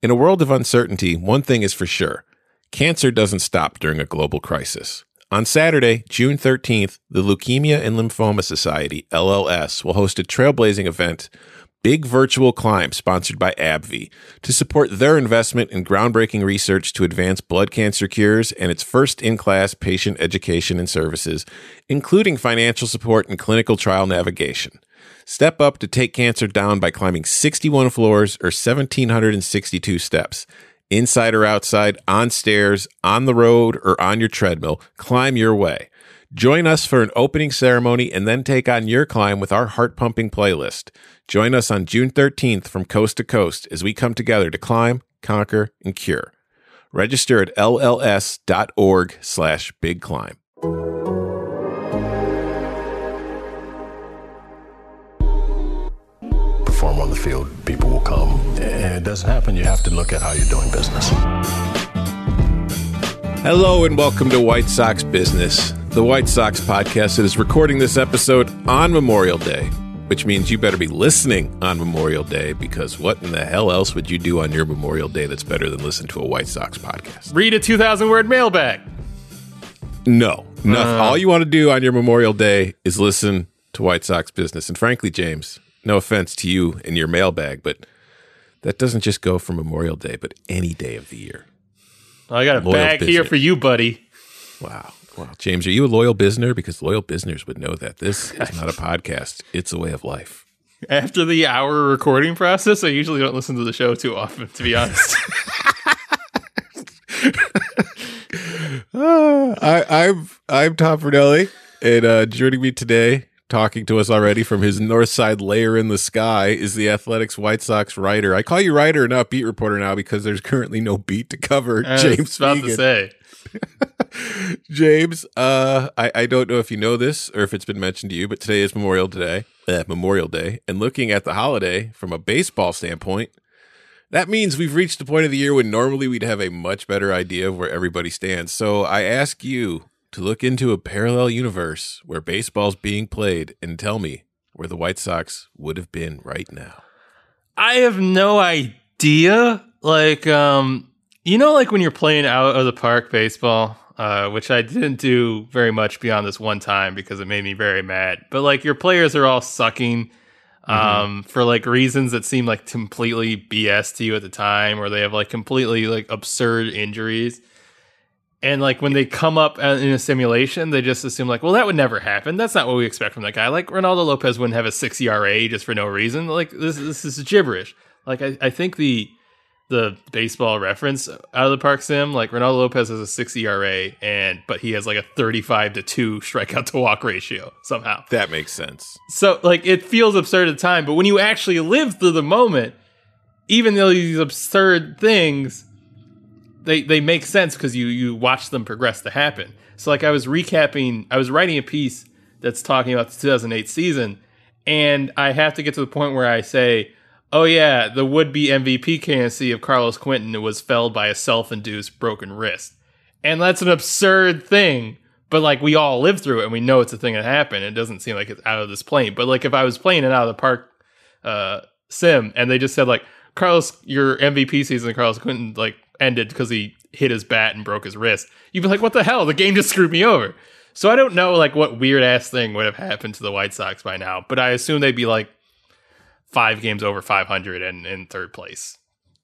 In a world of uncertainty, one thing is for sure cancer doesn't stop during a global crisis. On Saturday, June 13th, the Leukemia and Lymphoma Society, LLS, will host a trailblazing event, Big Virtual Climb, sponsored by AbbVie, to support their investment in groundbreaking research to advance blood cancer cures and its first in class patient education and services, including financial support and clinical trial navigation. Step up to take cancer down by climbing 61 floors or 1,762 steps. Inside or outside, on stairs, on the road, or on your treadmill, climb your way. Join us for an opening ceremony and then take on your climb with our heart pumping playlist. Join us on June 13th from coast to coast as we come together to climb, conquer, and cure. Register at lls.org slash big climb. On the field, people will come. And it doesn't happen. You have to look at how you're doing business. Hello and welcome to White Sox Business, the White Sox podcast that is recording this episode on Memorial Day, which means you better be listening on Memorial Day because what in the hell else would you do on your Memorial Day that's better than listen to a White Sox podcast? Read a 2,000 word mailbag. No, nothing. Uh. All you want to do on your Memorial Day is listen to White Sox Business. And frankly, James, no offense to you and your mailbag, but that doesn't just go for Memorial Day, but any day of the year. I got a Loyal bag here for you, buddy. Wow. Wow. James, are you a loyal business? Because loyal business would know that this is not a podcast, it's a way of life. After the hour recording process, I usually don't listen to the show too often, to be honest. I, I'm I'm Tom Fornelli, and uh, joining me today, talking to us already from his North Side layer in the sky, is the Athletic's White Sox writer. I call you writer, not beat reporter now, because there's currently no beat to cover. I James about to say. James, uh, I, I don't know if you know this or if it's been mentioned to you, but today is Memorial Day, uh, Memorial Day, and looking at the holiday from a baseball standpoint, that means we've reached the point of the year when normally we'd have a much better idea of where everybody stands. So I ask you to look into a parallel universe where baseball's being played and tell me where the White Sox would have been right now. I have no idea. Like, um, you know, like when you're playing out of the park baseball, uh, which I didn't do very much beyond this one time because it made me very mad. But like your players are all sucking um, for like reasons that seem like completely BS to you at the time, or they have like completely like absurd injuries. And like when they come up in a simulation, they just assume like, well, that would never happen. That's not what we expect from that guy. Like Reynaldo Lopez wouldn't have a six ERA just for no reason. Like this, this is gibberish. Like I, I think the the baseball reference out of the park sim, like Reynaldo Lopez has a six ERA, and but he has like a thirty-five to two strikeout to walk ratio somehow. That makes sense. So like it feels absurd at the time, but when you actually live through the moment, even though these absurd things, they they make sense because you you watch them progress to happen. So like I was recapping, I was writing a piece that's talking about the 2008 season, and I have to get to the point where I say, "Oh yeah, the would-be MVP candidacy of Carlos Quentin was felled by a self-induced broken wrist," and that's an absurd thing. But like we all live through it, and we know it's a thing that happened. It doesn't seem like it's out of this plane. But like if I was playing it out of the park uh, sim, and they just said like Carlos, your MVP season, Carlos Quentin, like ended because he hit his bat and broke his wrist. You'd be like, what the hell? The game just screwed me over. So I don't know like what weird ass thing would have happened to the White Sox by now, but I assume they'd be like five games over 500 and in third place.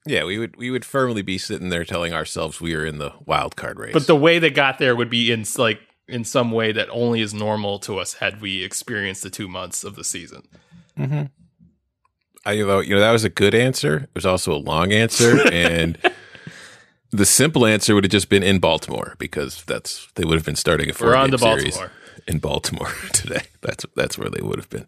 Yeah, we would we would firmly be sitting there telling ourselves we are in the wild card race. But the way they got there would be in like in some way that only is normal to us had we experienced the two months of the season. Mm-hmm. I, you know, you know, that was a good answer. It was also a long answer, and the simple answer would have just been in Baltimore because that's they would have been starting a four We're on game series Baltimore. in Baltimore today. That's that's where they would have been.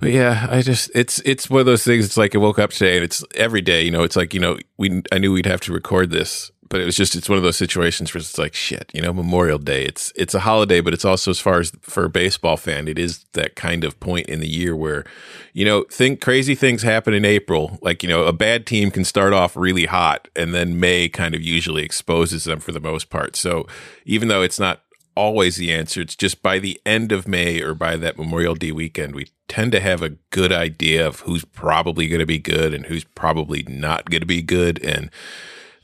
But yeah, I just it's it's one of those things. It's like I woke up today and it's every day. You know, it's like you know we I knew we'd have to record this, but it was just it's one of those situations where it's like shit. You know, Memorial Day. It's it's a holiday, but it's also as far as for a baseball fan, it is that kind of point in the year where you know think crazy things happen in April. Like you know, a bad team can start off really hot, and then May kind of usually exposes them for the most part. So even though it's not always the answer. It's just by the end of May or by that Memorial Day weekend, we tend to have a good idea of who's probably going to be good and who's probably not going to be good. And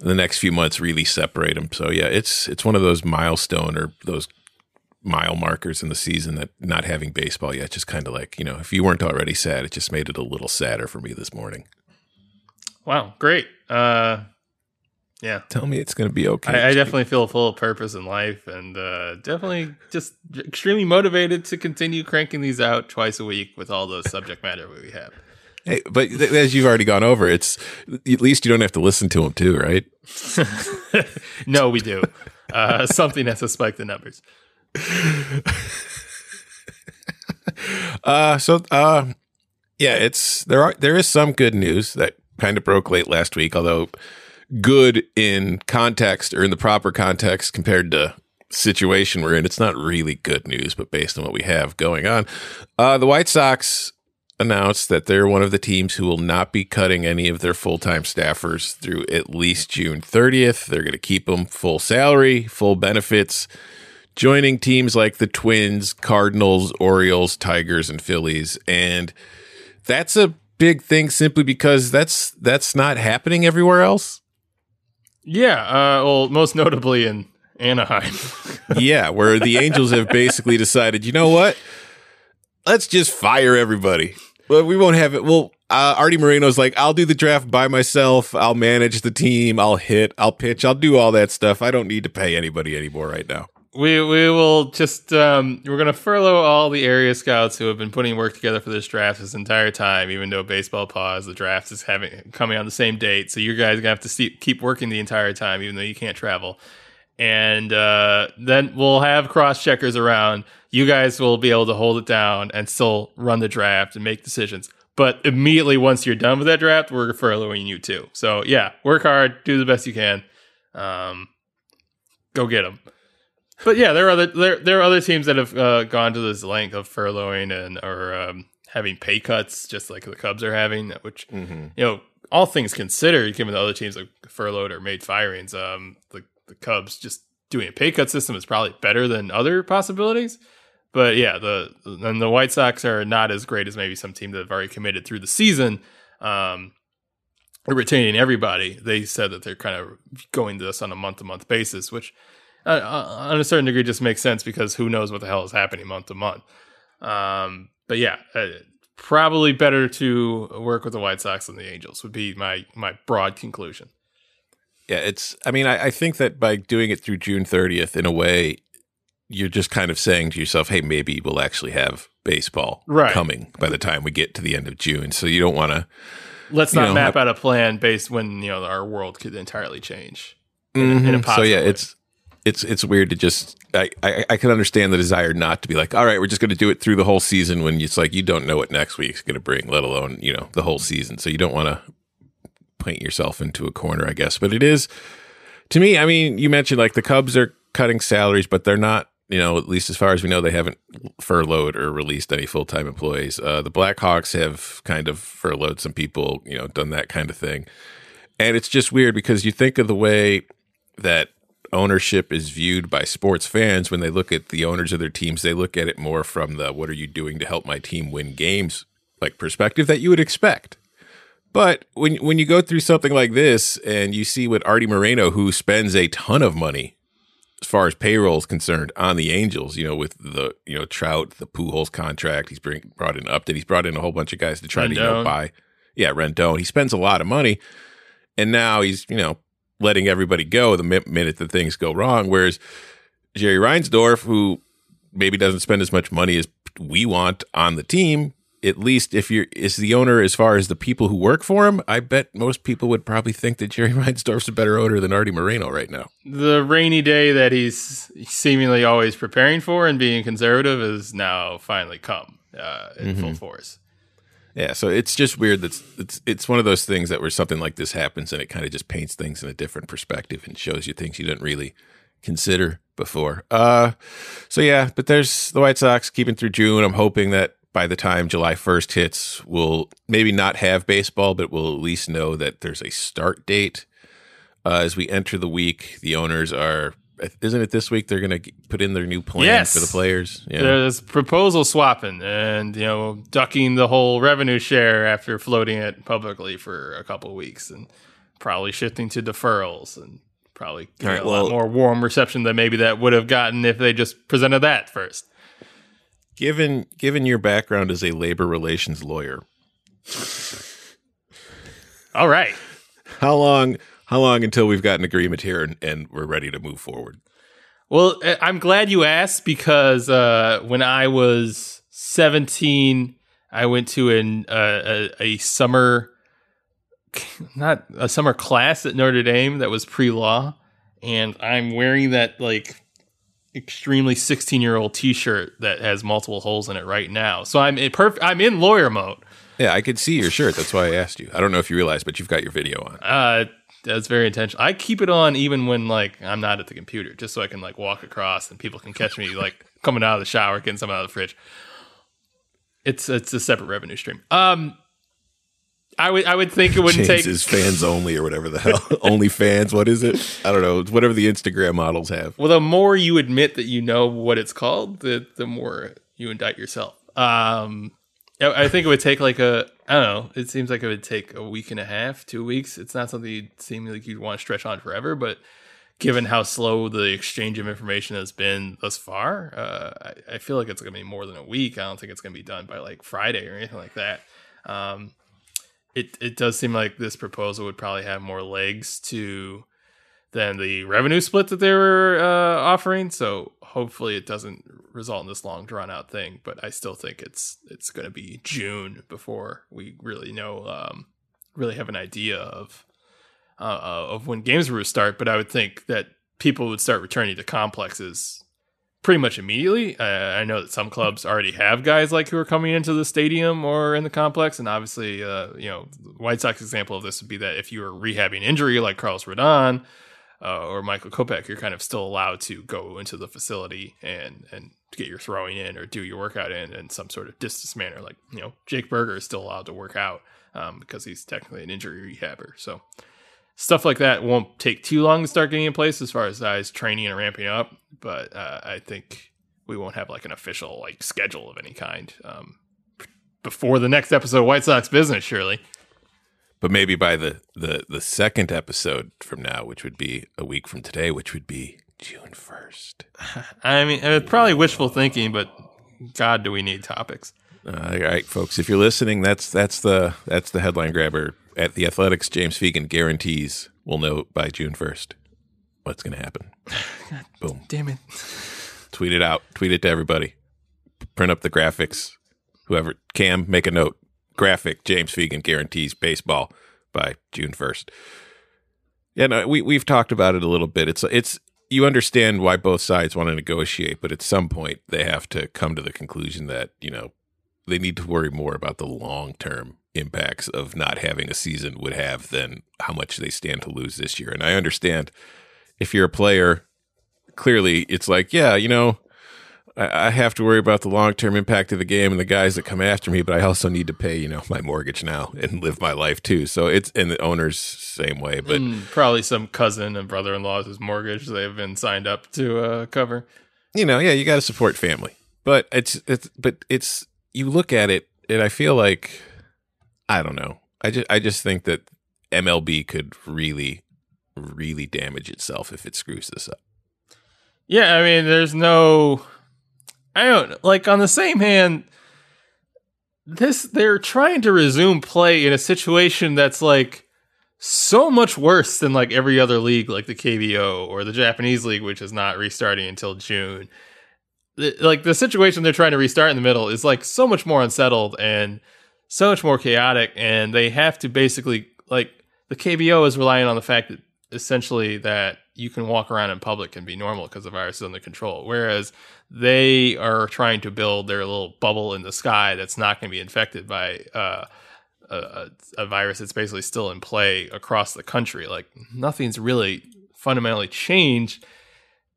the next few months really separate them. So yeah, it's it's one of those milestone or those mile markers in the season that not having baseball yet just kind of like you know if you weren't already sad, it just made it a little sadder for me this morning. Wow, great. Uh, yeah. Tell me it's going to be okay. I, I, definitely feel full of purpose in life and uh, definitely just extremely motivated to continue cranking these out twice a week with all the subject matter we have. Hey, but th- as you've already gone over, it's at least you don't have to listen to them too, right? no, we do. Uh, something has to spike the numbers. uh, so, uh, yeah, it's there are there is some good news that kind of broke late last week, although good in context or in the proper context compared to situation we're in. It's not really good news, but based on what we have going on, uh, the White Sox announced that they're one of the teams who will not be cutting any of their full time staffers through at least June 30th. They're going to keep them full salary, full benefits, joining teams like the Twins, Cardinals, Orioles, Tigers, and Phillies. And that's a big thing simply because that's that's not happening everywhere else. Yeah, uh, well, most notably in Anaheim. yeah, where the Angels have basically decided, you know what? Let's just fire everybody. Well, we won't have it. Well, uh, Artie Moreno's like, I'll do the draft by myself. I'll manage the team. I'll hit. I'll pitch. I'll do all that stuff. I don't need to pay anybody anymore right now. We we will just um, we're gonna furlough all the area scouts who have been putting work together for this draft this entire time, even though baseball pause, the draft is having coming on the same date. So you guys are gonna have to see, keep working the entire time, even though you can't travel. And uh, then we'll have cross checkers around. You guys will be able to hold it down and still run the draft and make decisions. But immediately once you're done with that draft, we're furloughing you too. So yeah, work hard, do the best you can. Um, go get them but yeah, there are other there there are other teams that have uh, gone to this length of furloughing and or um, having pay cuts, just like the Cubs are having. Which mm-hmm. you know, all things considered, given the other teams have furloughed or made firings, um, the the Cubs just doing a pay cut system is probably better than other possibilities. But yeah, the and the White Sox are not as great as maybe some team that have already committed through the season. Um, retaining everybody, they said that they're kind of going to this on a month to month basis, which uh, uh, on a certain degree just makes sense because who knows what the hell is happening month to month. Um, but yeah, uh, probably better to work with the White Sox than the Angels would be my my broad conclusion. Yeah, it's. I mean, I, I think that by doing it through June 30th, in a way, you're just kind of saying to yourself, "Hey, maybe we'll actually have baseball right. coming by the time we get to the end of June." So you don't want to. Let's not know, map out a plan based when you know our world could entirely change. In, in mm-hmm. so yeah, way. it's it's it's weird to just I, I, I can understand the desire not to be like all right we're just going to do it through the whole season when it's like you don't know what next week's going to bring let alone you know the whole season so you don't want to paint yourself into a corner I guess. But it is to me I mean you mentioned like the Cubs are cutting salaries but they're not you know at least as far as we know they haven't furloughed or released any full time employees. Uh, the Blackhawks have kind of furloughed some people you know done that kind of thing. And it's just weird because you think of the way that ownership is viewed by sports fans when they look at the owners of their teams they look at it more from the what are you doing to help my team win games? like perspective that you would expect but when when you go through something like this and you see what Artie Moreno who spends a ton of money as far as payroll is concerned on the Angels, you know, with the you know Trout, the Pujols contract, he's bring, brought in Upton, he's brought in a whole bunch of guys to try Rendon. to you know buy, yeah, Rendon. He spends a lot of money, and now he's you know letting everybody go the minute that things go wrong. Whereas Jerry Reinsdorf, who maybe doesn't spend as much money as we want on the team, at least if you're is the owner as far as the people who work for him, I bet most people would probably think that Jerry Reinsdorf's a better owner than Artie Moreno right now. The rainy day that he's seemingly always preparing for and being conservative has now finally come uh, in mm-hmm. full force. Yeah, so it's just weird that it's it's one of those things that where something like this happens and it kind of just paints things in a different perspective and shows you things you didn't really consider before. Uh so yeah, but there's the White Sox keeping through June. I'm hoping that by the time July 1st hits, we'll maybe not have baseball, but we'll at least know that there's a start date. Uh, as we enter the week, the owners are isn't it this week they're going to put in their new plan Yes. for the players? Yeah. There's proposal swapping and you know ducking the whole revenue share after floating it publicly for a couple of weeks and probably shifting to deferrals and probably getting All right, a lot more warm reception than maybe that would have gotten if they just presented that first. Given given your background as a labor relations lawyer, All right. how long how long until we've got an agreement here and, and we're ready to move forward? Well, I- I'm glad you asked because uh, when I was 17, I went to an uh, a, a summer, not a summer class at Notre Dame that was pre law, and I'm wearing that like extremely 16 year old T-shirt that has multiple holes in it right now. So I'm in perf- I'm in lawyer mode. Yeah, I could see your shirt. That's why I asked you. I don't know if you realize, but you've got your video on. Uh, that's very intentional. I keep it on even when like I'm not at the computer, just so I can like walk across and people can catch me like coming out of the shower, getting something out of the fridge. It's it's a separate revenue stream. Um, I would I would think it wouldn't take. James's fans only or whatever the hell. only fans. What is it? I don't know. It's whatever the Instagram models have. Well, the more you admit that you know what it's called, the the more you indict yourself. Um, I I think it would take like a I don't know. It seems like it would take a week and a half, two weeks. It's not something you'd seem like you'd want to stretch on forever, but given how slow the exchange of information has been thus far, uh, I, I feel like it's going to be more than a week. I don't think it's going to be done by like Friday or anything like that. Um, it it does seem like this proposal would probably have more legs to than the revenue split that they were uh, offering. So hopefully it doesn't result in this long drawn out thing. But I still think it's it's going to be June before we really know, um, really have an idea of uh, uh, of when games will start. But I would think that people would start returning to complexes pretty much immediately. Uh, I know that some clubs already have guys like who are coming into the stadium or in the complex, and obviously, uh, you know, White Sox example of this would be that if you were rehabbing injury like Carlos Rodon uh, or Michael Kopech, you're kind of still allowed to go into the facility and and get your throwing in or do your workout in in some sort of distance manner. Like you know, Jake Burger is still allowed to work out um, because he's technically an injury rehabber. So stuff like that won't take too long to start getting in place as far as guys training and ramping up. But uh, I think we won't have like an official like schedule of any kind um, before the next episode of White Sox business. Surely, But maybe by the, the, the second episode from now, which would be a week from today, which would be June 1st. I mean, it's probably wishful thinking, but God, do we need topics? Uh, all right, folks. If you're listening, that's that's the that's the headline grabber at the Athletics. James Fegan guarantees we'll know by June first what's going to happen. Boom. Damn it! Tweet it out. Tweet it to everybody. Print up the graphics. Whoever Cam, make a note. Graphic. James Fegan guarantees baseball by June first. Yeah, no, we we've talked about it a little bit. It's it's you understand why both sides want to negotiate, but at some point they have to come to the conclusion that you know they need to worry more about the long term impacts of not having a season would have than how much they stand to lose this year. And I understand if you're a player, clearly it's like, yeah, you know, I, I have to worry about the long term impact of the game and the guys that come after me, but I also need to pay, you know, my mortgage now and live my life too. So it's and the owners same way, but Mm, probably some cousin and brother-in-law's mortgage they've been signed up to uh, cover. you know, yeah, you got to support family. But it's it's but it's you look at it and I feel like I don't know. I just I just think that MLB could really really damage itself if it screws this up. Yeah, I mean, there's no. I don't like. On the same hand, this they're trying to resume play in a situation that's like so much worse than like every other league, like the KBO or the Japanese league, which is not restarting until June. The- Like the situation they're trying to restart in the middle is like so much more unsettled and so much more chaotic, and they have to basically like the KBO is relying on the fact that essentially that you can walk around in public and be normal because the virus is under control. Whereas they are trying to build their little bubble in the sky that's not going to be infected by uh, a, a, virus that's basically still in play across the country. Like nothing's really fundamentally changed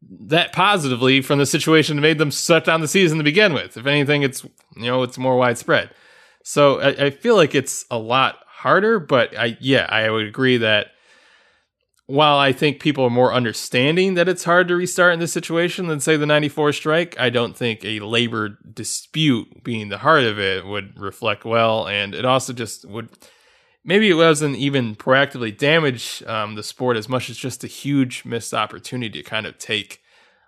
that positively from the situation that made them shut down the season to begin with. If anything, it's you know it's more widespread. So I, I feel like it's a lot harder, but I yeah I would agree that while I think people are more understanding that it's hard to restart in this situation than say the 94 strike, I don't think a labor dispute being the heart of it would reflect well. And it also just would, maybe it wasn't even proactively damage um, the sport as much as just a huge missed opportunity to kind of take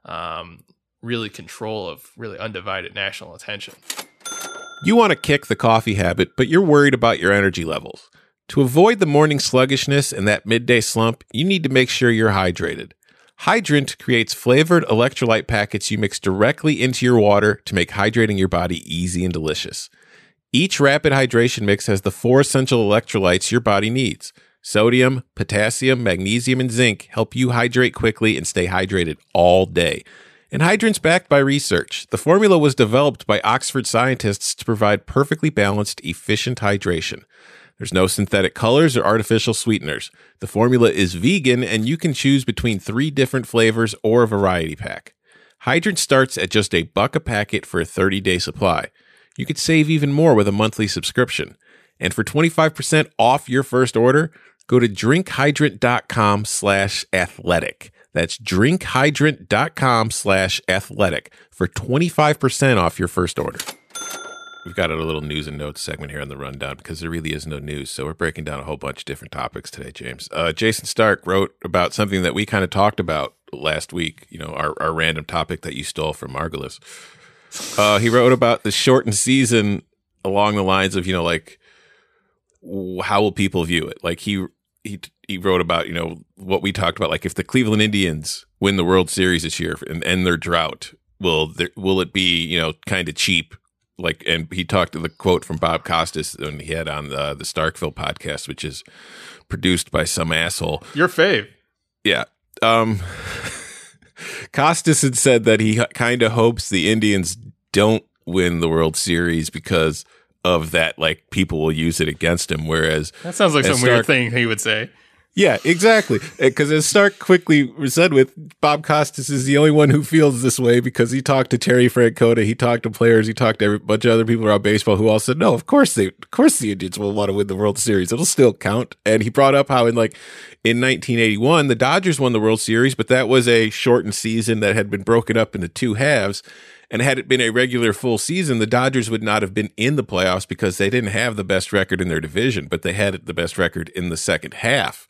um, really control of really undivided national attention. You want to kick the coffee habit, but you're worried about your energy levels. To avoid the morning sluggishness and that midday slump, you need to make sure you're hydrated. Hydrant creates flavored electrolyte packets you mix directly into your water to make hydrating your body easy and delicious. Each rapid hydration mix has the four essential electrolytes your body needs. Sodium, potassium, magnesium, and zinc help you hydrate quickly and stay hydrated all day. And Hydrant's backed by research. The formula was developed by Oxford scientists to provide perfectly balanced, efficient hydration. There's no synthetic colors or artificial sweeteners. The formula is vegan, and you can choose between three different flavors or a variety pack. Hydrant starts at just a buck a packet for a 30 day supply. You could save even more with a monthly subscription. And for 25% off your first order, go to drinkhydrant.com slash athletic. That's drinkhydrant.com slash athletic for 25% off your first order. We've got a little news and notes segment here on the rundown because there really is no news. So we're breaking down a whole bunch of different topics today, James. Uh, Jayson Stark wrote about something that we kind of talked about last week, you know, our, our random topic that you stole from Margulis. Uh, he wrote about the shortened season along the lines of, you know, like, how will people view it? Like he, he, he wrote about, you know, what we talked about, like if the Cleveland Indians win the World Series this year and end their drought, will there, will it be, you know, kind of cheap like and he talked to the quote from Bob Costas when he had on the the Starkville podcast, which is produced by some asshole. Your fave. Yeah. Um Costas had said that he kind of hopes the Indians don't win the World Series because of that like people will use it against him whereas That sounds like some Stark, weird thing he would say. Yeah, exactly. Uh, because as Stark quickly said with Bob Costas is the only one who feels this way because he talked to Terry Francona, he talked to players, he talked to a bunch of other people around baseball who all said, "No, of course they, of course the Indians will want to win the World Series. It'll still count." And he brought up how in like in 1981 the Dodgers won the World Series, but that was a shortened season that had been broken up into two halves. And had it been a regular full season, the Dodgers would not have been in the playoffs because they didn't have the best record in their division, but they had the best record in the second half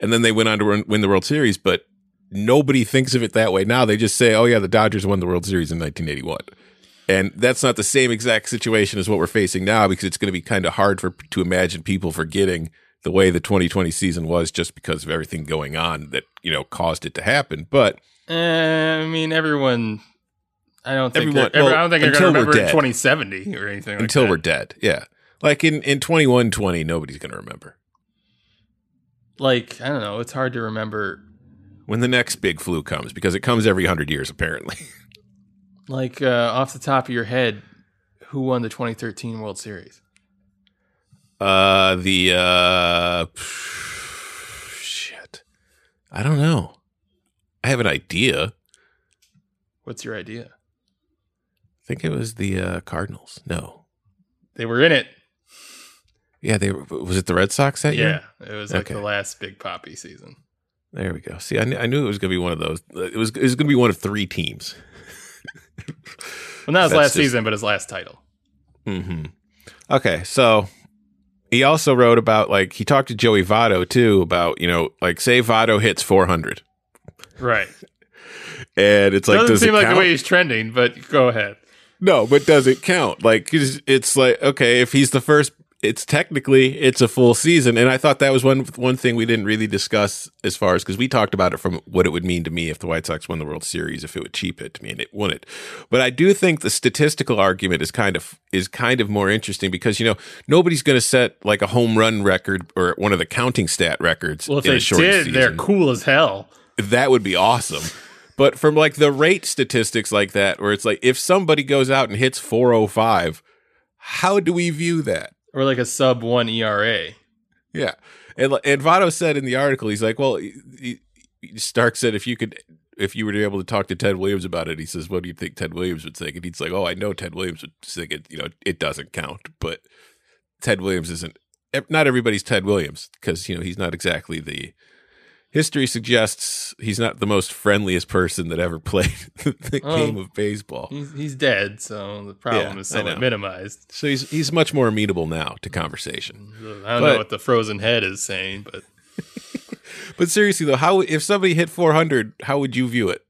and then they went on to win the World Series. But nobody thinks of it that way now. They just say, "Oh yeah, the Dodgers won the World Series in 1981," and that's not the same exact situation as what we're facing now because it's going to be kind of hard for to imagine people forgetting the way the 2020 season was just because of everything going on that you know caused it to happen. But uh, I mean, everyone. I don't think. Everyone, well, I don't think they're going to remember 2070 or anything. Like until that. we're dead, yeah. Like in in 2120, nobody's going to remember like I don't know, it's hard to remember when the next big flu comes because it comes every hundred years apparently. like uh, off the top of your head, who won the 2013 World Series? Uh, the uh, shit, I don't know. I have an idea. What's your idea? I think it was the uh, Cardinals. No, they were in it. Yeah, they were, was it the Red Sox that year? Yeah, it was like okay. the last Big Papi season. There we go. See, I, kn- I knew it was going to be one of those. It was it was going to be one of three teams. well, not his last just, season, but his last title. Hmm. Okay, so he also wrote about like he talked to Joey Votto too about you know like say Votto hits four hundred, right? and it's like doesn't does seem it like the way he's trending, but go ahead. No, but does it count? Like it's like okay, if he's the first it's technically it's a full season and i thought that was one one thing we didn't really discuss as far as because we talked about it from what it would mean to me if the white sox won the world series if it would cheap it to me and it wouldn't but i do think the statistical argument is kind of is kind of more interesting because you know nobody's going to set like a home run record or one of the counting stat records well if they did season. they're cool as hell that would be awesome but from like the rate statistics like that where it's like if somebody goes out and hits 405 how do we view that or like a sub one ERA. Yeah, and and Votto said in the article, he's like, well, he, Stark said if you could, if you were able to talk to Ted Williams about it, he says, what do you think Ted Williams would think? And he's like, oh, I know Ted Williams would think it, you know, it doesn't count, but Ted Williams isn't. Not everybody's Ted Williams because you know he's not exactly the history suggests he's not the most friendliest person that ever played the Oh. game of baseball. He's, he's dead, so the problem Yeah, is somewhat minimized. So he's he's much more amenable now to conversation. I don't But- know what the frozen head is saying, but But seriously though, how if somebody hit 400, how would you view it?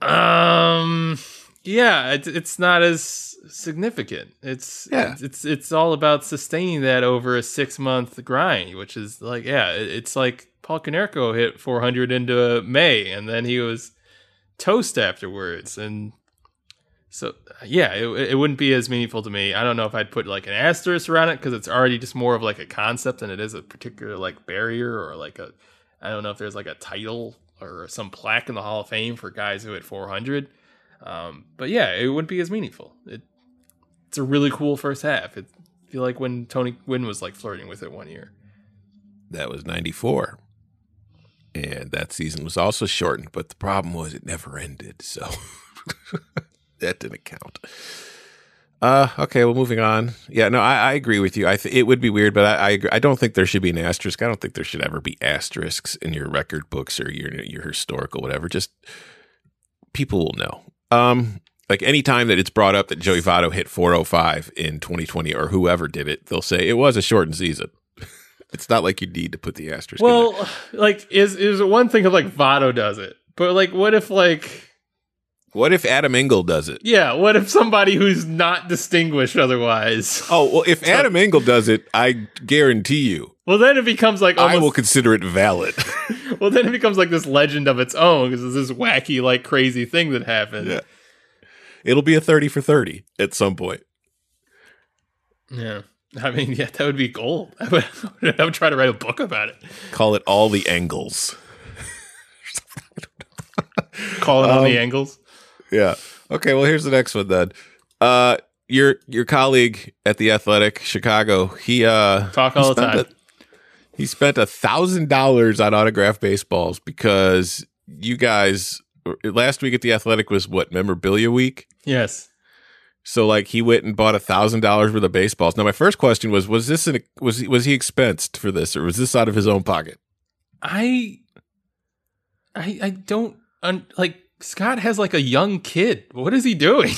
Um. Yeah, it's it's not as significant. It's Yeah. It's, it's it's all about sustaining that over a six month grind, which is like yeah, it- it's like Paul Konerko hit 400 into May, and then he was toast afterwards, and so yeah, it it wouldn't be as meaningful to me. I don't know if I'd put like an asterisk around it because it's already just more of like a concept than it is a particular like barrier or like a I don't know if there's like a title or some plaque in the Hall of Fame for guys who hit 400. Um, but yeah, it wouldn't be as meaningful. It, it's a really cool first half. It, I feel like when Tony Gwynn was like flirting with it one year. That was 94. And that season was also shortened, but the problem was it never ended. So that didn't count. Uh, okay, well, moving on. Yeah, no, I, I agree with you. I th- it would be weird, but I, I. I don't think there should be an asterisk. I don't think there should ever be asterisks in your record books or your your historical whatever. Just people will know. Um, like any time that it's brought up that Joey Votto hit 405 in 2020 or whoever did it, they'll say it was a shortened season. It's not like you need to put the asterisk. Well, like is is it one thing if like Votto does it, but like what if like what if Adam Engel does it? yeah, what if somebody who's not distinguished otherwise? Oh well, if Adam Engel does it, I guarantee you, Well, then it becomes like I will consider it valid. well, then it becomes like this legend of its own because it's this wacky like crazy thing that happened. Yeah. It'll be a thirty for thirty at some point. Yeah. I mean, yeah, that would be gold. I would, I would try to write a book about it. Call it all the angles. Call it Um, the angles. Yeah. Okay. Well, here's the next one then. Uh, your your colleague at the Athletic Chicago, he uh Talk all the time. a- he spent a thousand dollars on autographed baseballs because you guys last week at the Athletic was what memorabilia week. Yes. So like he went and bought a thousand dollars worth of baseballs. Now my first question was was this an was he, was he expensed for this or was this out of his own pocket? I, I, I don't un, like. Scott has like a young kid. What is he doing?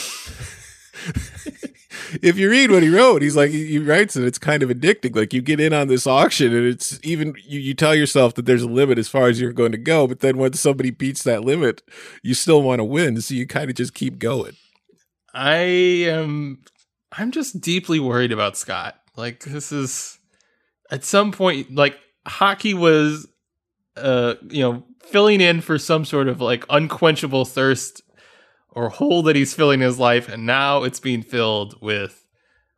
if you read what he wrote, he's like he writes it. It's kind of addicting. Like you get in on this auction, and it's even you, you tell yourself that there's a limit as far as you're going to go. But then when somebody beats that limit, you still want to win, so you kind of just keep going. I am. I'm just deeply worried about Scott. Like this is at some point, like hockey was, uh, you know, filling in for some sort of like unquenchable thirst or hole that he's filling his life, and now it's being filled with,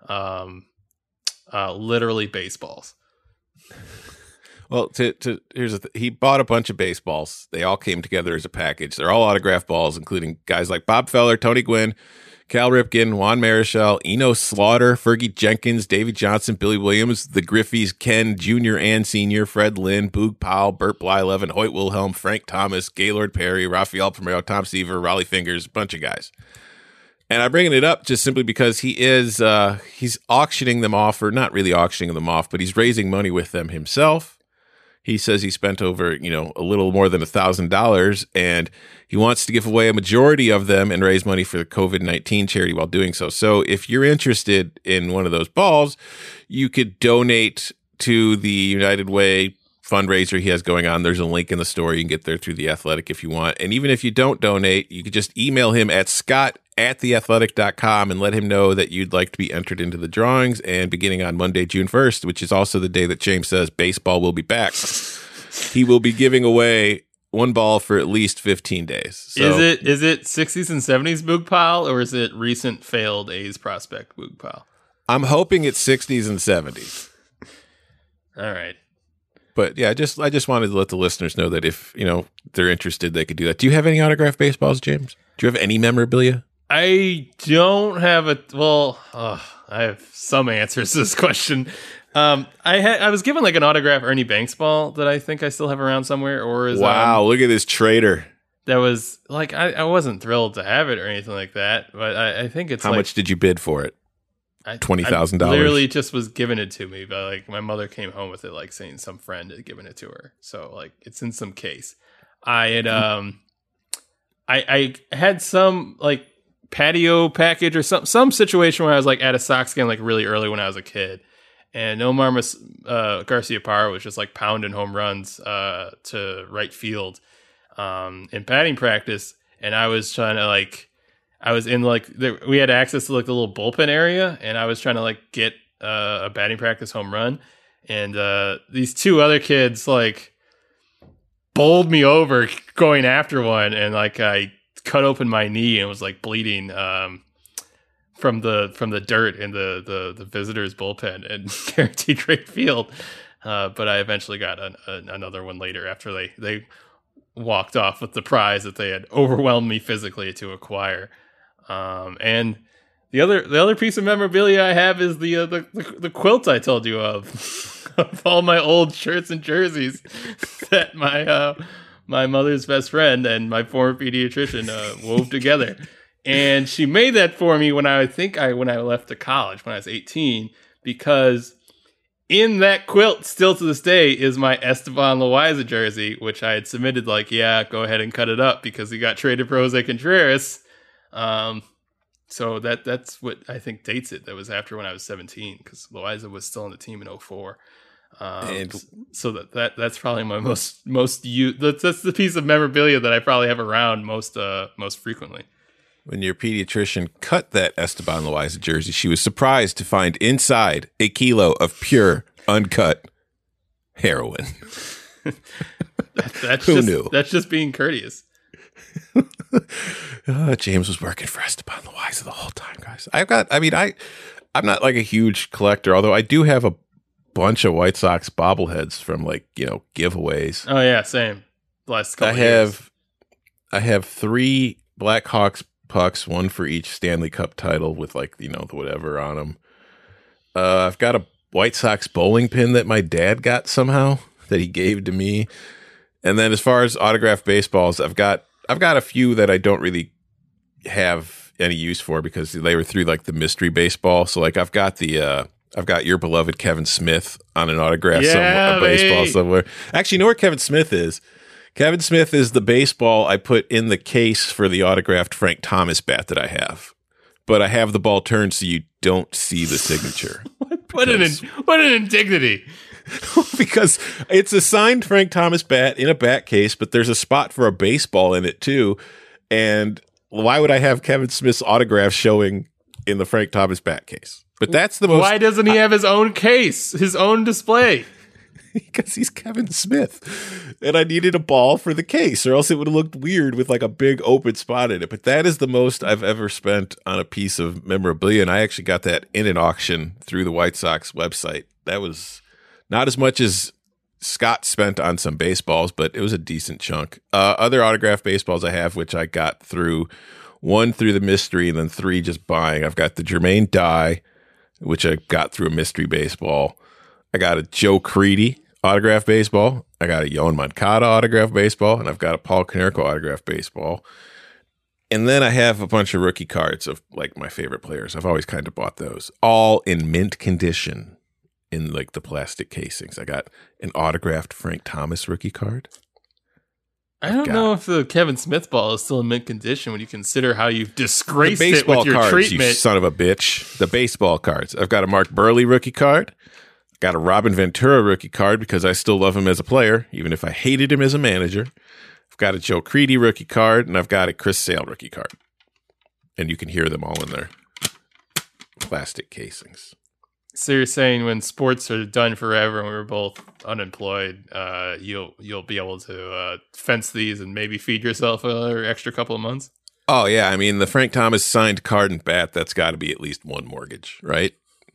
um, uh, literally baseballs. Well, to, to here's th- he bought a bunch of baseballs. They all came together as a package. They're all autographed balls, including guys like Bob Feller, Tony Gwynn, Cal Ripken, Juan Marichal, Enos Slaughter, Fergie Jenkins, Davey Johnson, Billy Williams, the Griffies, Ken Jr. and Senior, Fred Lynn, Boog Powell, Bert Blyleven, Hoyt Wilhelm, Frank Thomas, Gaylord Perry, Rafael Palmeiro, Tom Seaver, Rollie Fingers, bunch of guys. And I'm bringing it up just simply because he is uh, he's auctioning them off, or not really auctioning them off, but he's raising money with them himself. He says he spent over, you know, a little more than a thousand dollars, and he wants to give away a majority of them and raise money for the COVID nineteen charity while doing so. So, if you're interested in one of those balls, you could donate to the United Way fundraiser he has going on. There's a link in the store. You can get there through the athletic if you want. And even if you don't donate, you could just email him at scott at theathletic.com and let him know that you'd like to be entered into the drawings. And beginning on Monday, June 1st, which is also the day that James says baseball will be back, he will be giving away one ball for at least 15 days. So, is it is it 60s and 70s Boog Powell or is it recent failed A's prospect Boog Powell? I'm hoping it's 60s and 70s. All right. But yeah, just I just wanted to let the listeners know that if you know they're interested, they could do that. Do you have any autographed baseballs, James? Do you have any memorabilia? I don't have a well. Uh, I have some answers to this question. Um, I had I was given like an autograph Ernie Banks ball that I think I still have around somewhere, or is Wow, um, look at this trader. that was like I, I wasn't thrilled to have it or anything like that, but I, I think it's How like much did you bid for it? I- $20,000. Literally just was given it to me, but like my mother came home with it, like saying some friend had given it to her. So like it's in some case. I had um, I I had some like patio package or some some situation where I was like at a Sox game like really early when I was a kid, and Nomar uh, Garciaparra was just like pounding home runs uh, to right field um, in batting practice, and I was trying to like I was in like the, we had access to like the little bullpen area, and I was trying to like get uh, a batting practice home run, and uh, these two other kids like bowled me over going after one, and like I cut open my knee and was like bleeding um, from the from the dirt in the the, the visitors bullpen and guaranteed rate field. Uh, but I eventually got an, an, another one later after they they walked off with the prize that they had overwhelmed me physically to acquire. Um, and the other the other piece of memorabilia I have is the uh, the, the, the quilt I told you of of all my old shirts and jerseys that my uh, my mother's best friend and my former pediatrician uh, wove together. And she made that for me when I, think I when I left to college when I was 18 because in that quilt still to this day is my Esteban Loaiza jersey, which I had submitted like, yeah, go ahead and cut it up because he got traded for Jose Contreras. Um, so that that's what I think dates it. That was after when I was 17 because Loaiza was still on the team in 04. Um, And- so that, that that's probably my most most u- that's that's the piece of memorabilia that I probably have around most uh most frequently. When your pediatrician cut that Esteban Loaiza jersey, she was surprised to find inside a kilo of pure, uncut heroin. That, that's Who just, knew? That's just being courteous. Uh, James was working for Esteban Loaiza the wise of the whole time, guys. I've got, I mean, I, I'm not like a huge collector, although I do have a bunch of White Sox bobbleheads from like you know giveaways. Oh yeah, same. The last couple I of years. have, I have three Blackhawks pucks, one for each Stanley Cup title with like you know the whatever on them. Uh, I've got a White Sox bowling pin that my dad got somehow that he gave to me, and then as far as autographed baseballs, I've got I've got a few that I don't really have any use for because they were through like the mystery baseball. So like I've got the uh I've got your beloved Kevin Smith on an autograph Yeah, somewhere, a baseball somewhere. Actually, you know where Kevin Smith is? Kevin Smith is the baseball I put in the case for the autographed Frank Thomas bat that I have. But I have the ball turned so you don't see the signature. What an what an indignity! because it's a signed Frank Thomas bat in a bat case, but there's a spot for a baseball in it too. And why would I have Kevin Smith's autograph showing in the Frank Thomas bat case? But that's the most Why doesn't he have his own case, his own display? because he's Kevin Smith. And I needed a ball for the case, or else it would have looked weird with like a big open spot in it. But that is the most I've ever spent on a piece of memorabilia. And I actually got that in an auction through the White Sox website. That was not as much as Scott spent on some baseballs, but it was a decent chunk. Uh, other autographed baseballs I have, which I got through one through the mystery and then three just buying. I've got the Jermaine Dye, which I got through a mystery baseball. I got a Joe Crede autograph baseball. I got a Yoán Moncada autograph baseball, and I've got a Paul Konerko autograph baseball. And then I have a bunch of rookie cards of like my favorite players. I've always kind of bought those, all in mint condition in like the plastic casings. I got an autographed Frank Thomas rookie card. I don't know if the Kevin Smith ball is still in mint condition when you consider how you've The disgraced it with your cards, you treatment. son of a bitch. The baseball cards. I've got a Mark Buehrle rookie card. Got a Robin Ventura rookie card because I still love him as a player, even if I hated him as a manager. I've got a Joe Crede rookie card, and I've got a Chris Sale rookie card. And you can hear them all in their plastic casings. So you're saying when sports are done forever and we're both unemployed, uh, you'll you'll be able to uh, fence these and maybe feed yourself another extra couple of months. Oh yeah, I mean the Frank Thomas signed card and bat. That's got to be at least one mortgage, right?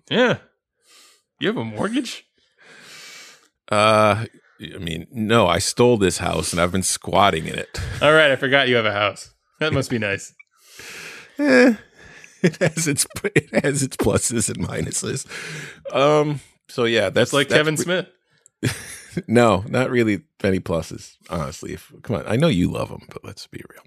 Yeah, you have a mortgage. Uh, I mean, no, I stole this house and I've been squatting in it. All right, I forgot you have a house. That must be nice. Eh, it has its it has its pluses and minuses. Um, so yeah, that's It's like that's Kevin pre- Smith. No, not really many pluses, honestly. If, come on, I know you love him, but let's be real.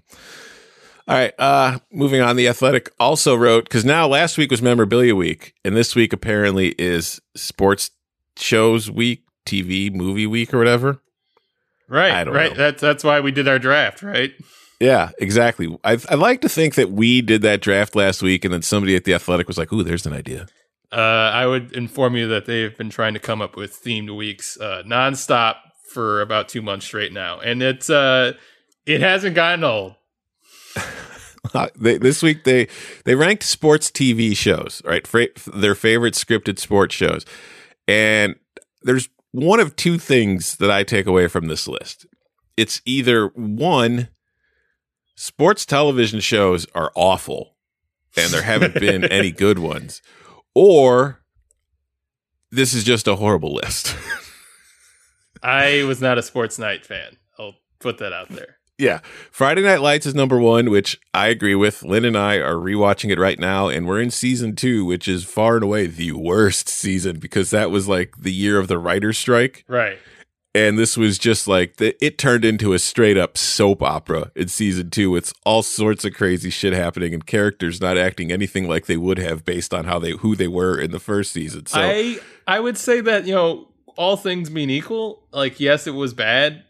All right. Uh, moving on. The Athletic also wrote because now last week was Memorabilia Week, and this week apparently is Sports Shows Week, TV Movie Week, or whatever. Right. Right. know. That's that's why we did our draft, right? Yeah, exactly. I I like to think that we did that draft last week, and then somebody at the Athletic was like, "Ooh, there's an idea." Uh, I would inform you that they've been trying to come up with themed weeks uh, nonstop for about two months straight now, and it's uh, it hasn't gotten old. Uh, they, this week they they ranked sports TV shows, right? Fra- their favorite scripted sports shows, and there's one of two things that I take away from this list. It's either one, sports television shows are awful, and there haven't been any good ones, or this is just a horrible list. I was not a sports night fan. I'll put that out there. Yeah. Friday Night Lights is number one, which I agree with. Lynn and I are rewatching it right now, and we're in season two, which is far and away the worst season because that was like the year of the writer's strike. Right. And this was just like, the, it turned into a straight up soap opera in season two with all sorts of crazy shit happening and characters not acting anything like they would have based on how they, who they were in the first season. So, I I would say that you know all things being equal, like yes, it was bad,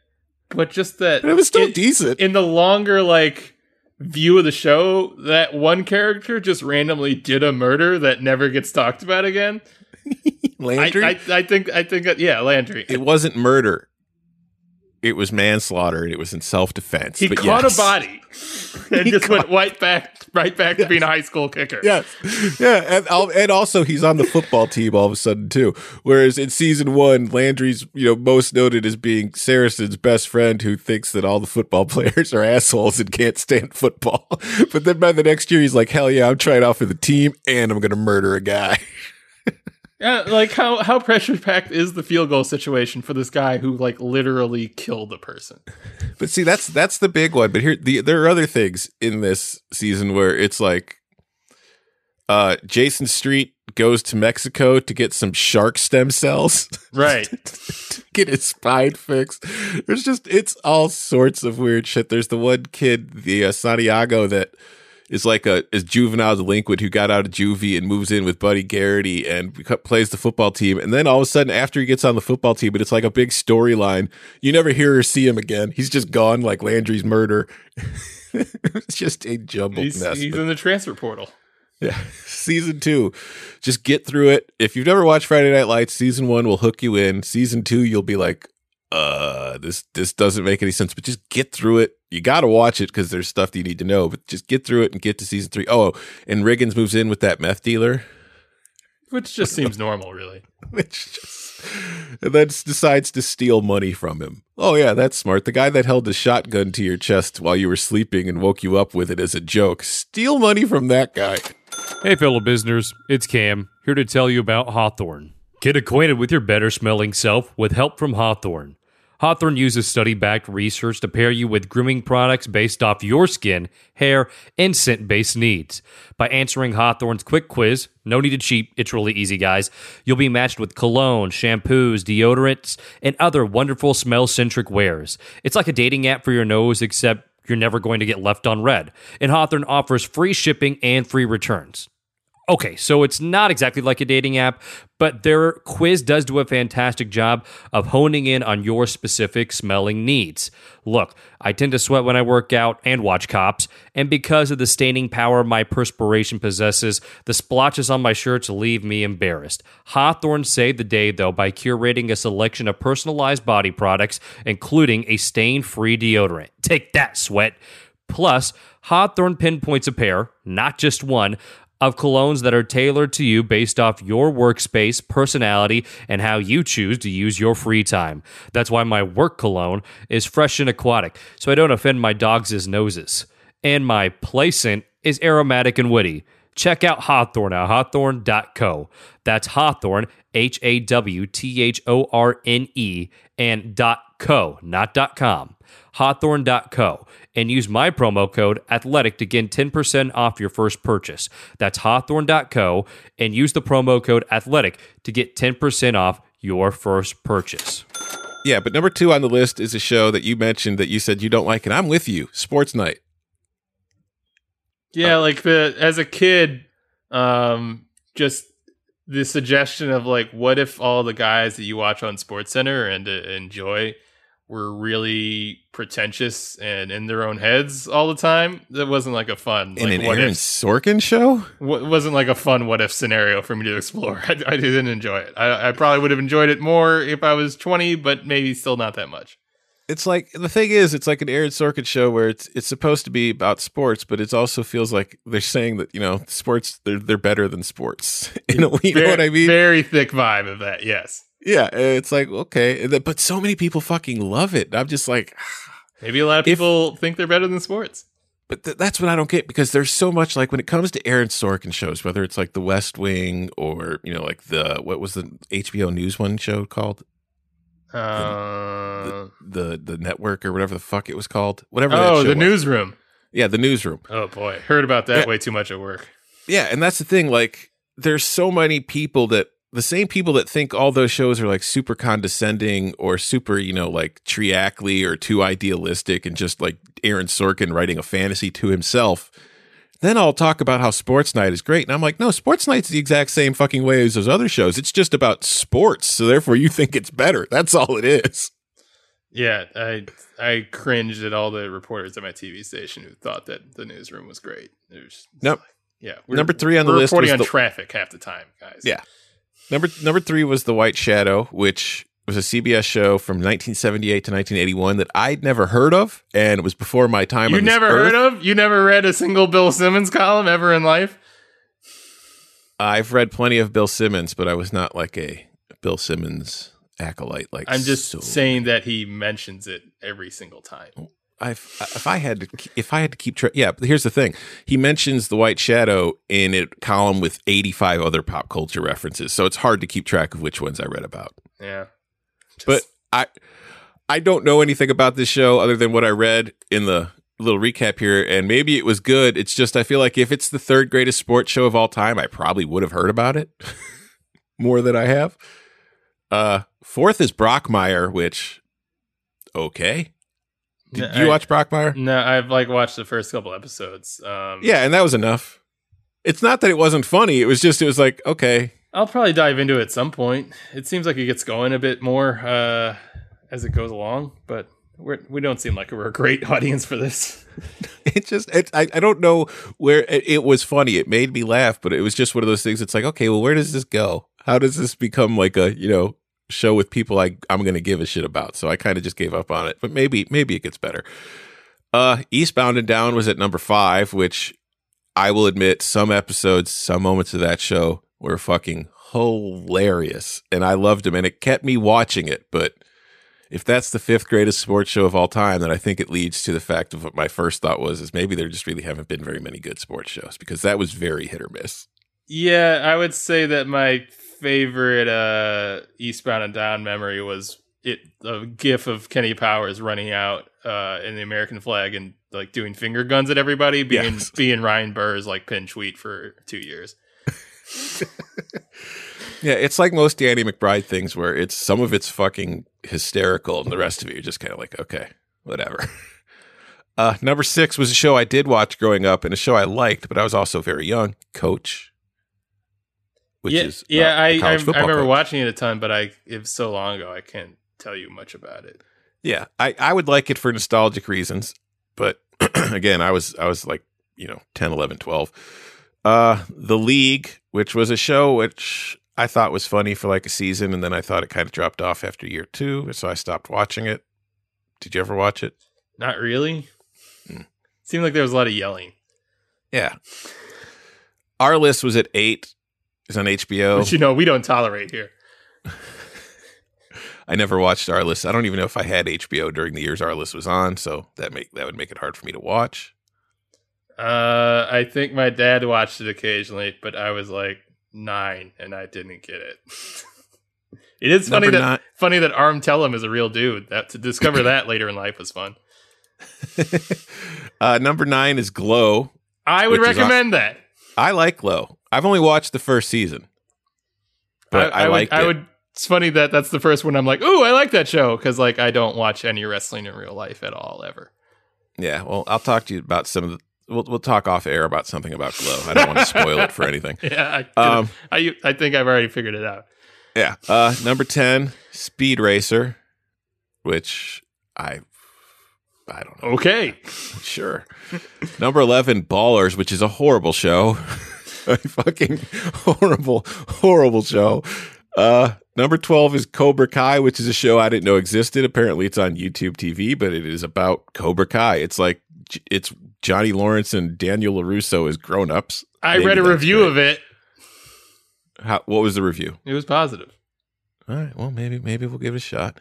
but just that it was still in, decent. in the longer like view of the show. That one character just randomly did a murder that never gets talked about again. I, Landry? I, I think I think yeah, Landry. it wasn't murder. It was manslaughter and it was in self defense. he caught a body and just went right back right back to being a high school kicker. Yes, yeah, and and also he's on the football team all of a sudden too. Whereas in season one, Landry's you know most noted as being Saracen's best friend who thinks that all the football players are assholes and can't stand football. But then by the next year, he's like, hell yeah, I'm trying out for the team and I'm gonna murder a guy. Yeah, like how how pressure packed is the field goal situation for this guy who like literally killed a person? But see, that's that's the big one. But here, the, there are other things in this season where it's like, uh, Jason Street goes to Mexico to get some shark stem cells. Right. get his spine fixed. There's just it's all sorts of weird shit. There's the one kid, the uh, Santiago, that is like a is juvenile delinquent who got out of juvie and moves in with Buddy Garrity and plays the football team. And then all of a sudden, after he gets on the football team, but it's like a big storyline. You never hear or see him again. He's just gone, like Landry's murder. it's just a jumbled he's mess. he's in the transfer portal. yeah. Season two. Just get through it. If you've never watched Friday Night Lights, season one will hook you in. Season two, you'll be like, uh, this this doesn't make any sense. But just get through it. You gotta watch it because there's stuff that you need to know. But just get through it and get to season three. Oh, and Riggins moves in with that meth dealer, Which just seems normal, really. which just and then decides to steal money from him. Oh yeah, that's smart. The guy that held the shotgun to your chest while you were sleeping and woke you up with it as a joke. Steal money from that guy. Hey, fellow business, it's Cam, here to tell you about Hawthorne. Get acquainted with your better smelling self with help from Hawthorne. Hawthorne uses study backed research to pair you with grooming products based off your skin, hair, and scent based needs. By answering Hawthorne's quick quiz, no need to cheat, it's really easy, guys. You'll be matched with cologne, shampoos, deodorants, and other wonderful smell centric wares. It's like a dating app for your nose, except you're never going to get left on red. And Hawthorne offers free shipping and free returns. Okay, so it's not exactly like a dating app, but their quiz does do a fantastic job of honing in on your specific smelling needs. Look, I tend to sweat when I work out and watch cops, and because of the staining power my perspiration possesses, the splotches on my shirts leave me embarrassed. Hawthorne saved the day, though, by curating a selection of personalized body products, including a stain free deodorant. Take that, sweat. Plus, Hawthorne pinpoints a pair, not just one, of colognes that are tailored to you based off your workspace, personality, and how you choose to use your free time. That's why my work cologne is fresh and aquatic, so I don't offend my dogs' noses. And my play scent is aromatic and witty. Check out Hawthorne at hawthorne.co. That's Hawthorne, H A W T H O R N E, and .co, not dot .com. Hawthorne.co and use my promo code athletic to get 10% off your first purchase. That's hawthorne.co and use the promo code athletic to get 10% off your first purchase. Yeah, but number two on the list is a show that you mentioned that you said you don't like, and I'm with you. Sports Night. Yeah, like the as a kid, um, just the suggestion of like, what if all the guys that you watch on Sports Center and uh, enjoy were really pretentious and in their own heads all the time? That wasn't like a fun In like, an what Aaron if. Sorkin show? w- wasn't like a fun what if scenario for me to explore. I, I didn't enjoy it. I, I probably would have enjoyed it more if I was twenty, but maybe still not that much. It's like the thing is, it's like an Aaron Sorkin show where it's it's supposed to be about sports, but it also feels like they're saying that you know sports they're they're better than sports. In a, you know what I mean? Very thick vibe of that. Yes. Yeah, it's like okay, but so many people fucking love it. I'm just like, Maybe a lot of If- people think they're better than sports. but th- that's what I don't get because there's so much like when it comes to Aaron Sorkin shows, whether it's like The West Wing or you know like the what was the HBO News one show called Uh, the the network or whatever the fuck it was called, whatever. that oh, the was. newsroom. yeah, the newsroom. Oh boy, heard about that Yeah. way too much at work. Yeah, and that's the thing. Like, there's so many people that the same people that think all those shows are like super condescending or super, you know, like triacly or too idealistic and just like Aaron Sorkin writing a fantasy to himself. Then I'll talk about how Sports Night is great. And I'm like, no, Sports Night's the exact same fucking way as those other shows. It's just about sports. So therefore you think it's better. That's all it is. Yeah, I I cringed at all the reporters at my TV station who thought that the newsroom was great. Was Nope. yeah, Number three on the we're list reporting on the- traffic half the time, guys. Yeah. Number number three was The White Shadow, which was a CBS show from 1978 to 1981 that I'd never heard of, and it was before my time. you never earth. heard of? You never read a single Bill Simmons column ever in life? I've read plenty of Bill Simmons, but I was not like a Bill Simmons acolyte. Like I'm just so- saying that he mentions it every single time. Oh, I've, if I had to, if I had to keep track, yeah. But here's the thing: he mentions the White Shadow in a column with 85 other pop culture references, so it's hard to keep track of which ones I read about. Yeah, Just- But I I don't know anything about this show other than what I read in the little recap here, and maybe it was good. It's just I feel like if it's the third greatest sports show of all time, I probably would have heard about it more than I have. Uh, fourth is Brockmire, which okay. Did No, you I- watch Brockmire? no, I've like watched the first couple episodes. Um, Yeah, and that was enough. It's not that it wasn't funny. It was just it was like okay, I'll probably dive into it at some point. It seems like it gets going a bit more uh, as it goes along, but we're, we don't seem like we're a great audience for this. it just it, I, I don't know where it, it was funny it made me laugh but it was just one of those things it's like okay well where does this go how does this become like a you know show with people I, i'm gonna give a shit about. So i kind of just gave up on it but maybe maybe it gets better. Uh eastbound and down was at number five which i will admit some episodes some moments of that show were fucking hilarious and i loved them and it kept me watching it. But if that's the fifth greatest sports show of all time, then I think it leads to the fact of what my first thought was is maybe there just really haven't been very many good sports shows because that was very hit or miss. Yeah, I would say that my favorite uh, Eastbound and Down memory was it a gif of Kenny Powers running out uh, in the American flag and like doing finger guns at everybody, being Yes. being Ryan Burr's like pin tweet for two years. Yeah, it's like most Danny McBride things where it's some of it's fucking hysterical and the rest of it you're just kind of like, okay, whatever. Uh, number six was a show I did watch growing up and a show I liked, but I was also very young. Coach, which yeah, is yeah, I I, I remember coach. watching it a ton, but I it was so long ago I can't tell you much about it. Yeah, I, I would like it for nostalgic reasons, but again, I was I was like, you know, 10, 11, 12. Uh The League, which was a show which I thought was funny for like a season and then I thought it kind of dropped off after year 2, so I stopped watching it. Did you ever watch it? Not really. Hmm. Seemed like there was a lot of yelling, Yeah. Our list was at 8. It's on HBO. which you know we don't tolerate here. I never watched Arliss. I don't even know if I had HBO during the years Arliss was on, so that make that would make it hard for me to watch. Uh, I think my dad watched it occasionally, but I was like nine and I didn't get it. it is funny Number that nine- funny that Arn Tellem is a real dude. That to discover that later in life was fun. uh, number nine is Glow. I would recommend that. I like Glow. I've only watched the first season, but I, would, liked I would. It's funny that that's the first one I'm like, ooh, I like that show because like I don't watch any wrestling in real life at all ever. Yeah, well, I'll talk to you about some of the we'll we'll talk off air about something about Glow. I don't want to spoil it for anything. Yeah, I, Um, I, I think I've already figured it out. Yeah. Uh, number ten, Speed Racer, which I I don't know. Okay. Sure. Number 11, Ballers, which is a horrible show. a fucking horrible, horrible show. Uh, number 12 is Cobra Kai, which is a show I didn't know existed. Apparently it's on YouTube TV, but it is about Cobra Kai. It's like, it's Johnny Lawrence and Daniel LaRusso as grown ups. I read a review of it. How, what was the review? It was positive. All right. Well, maybe, maybe we'll give it a shot.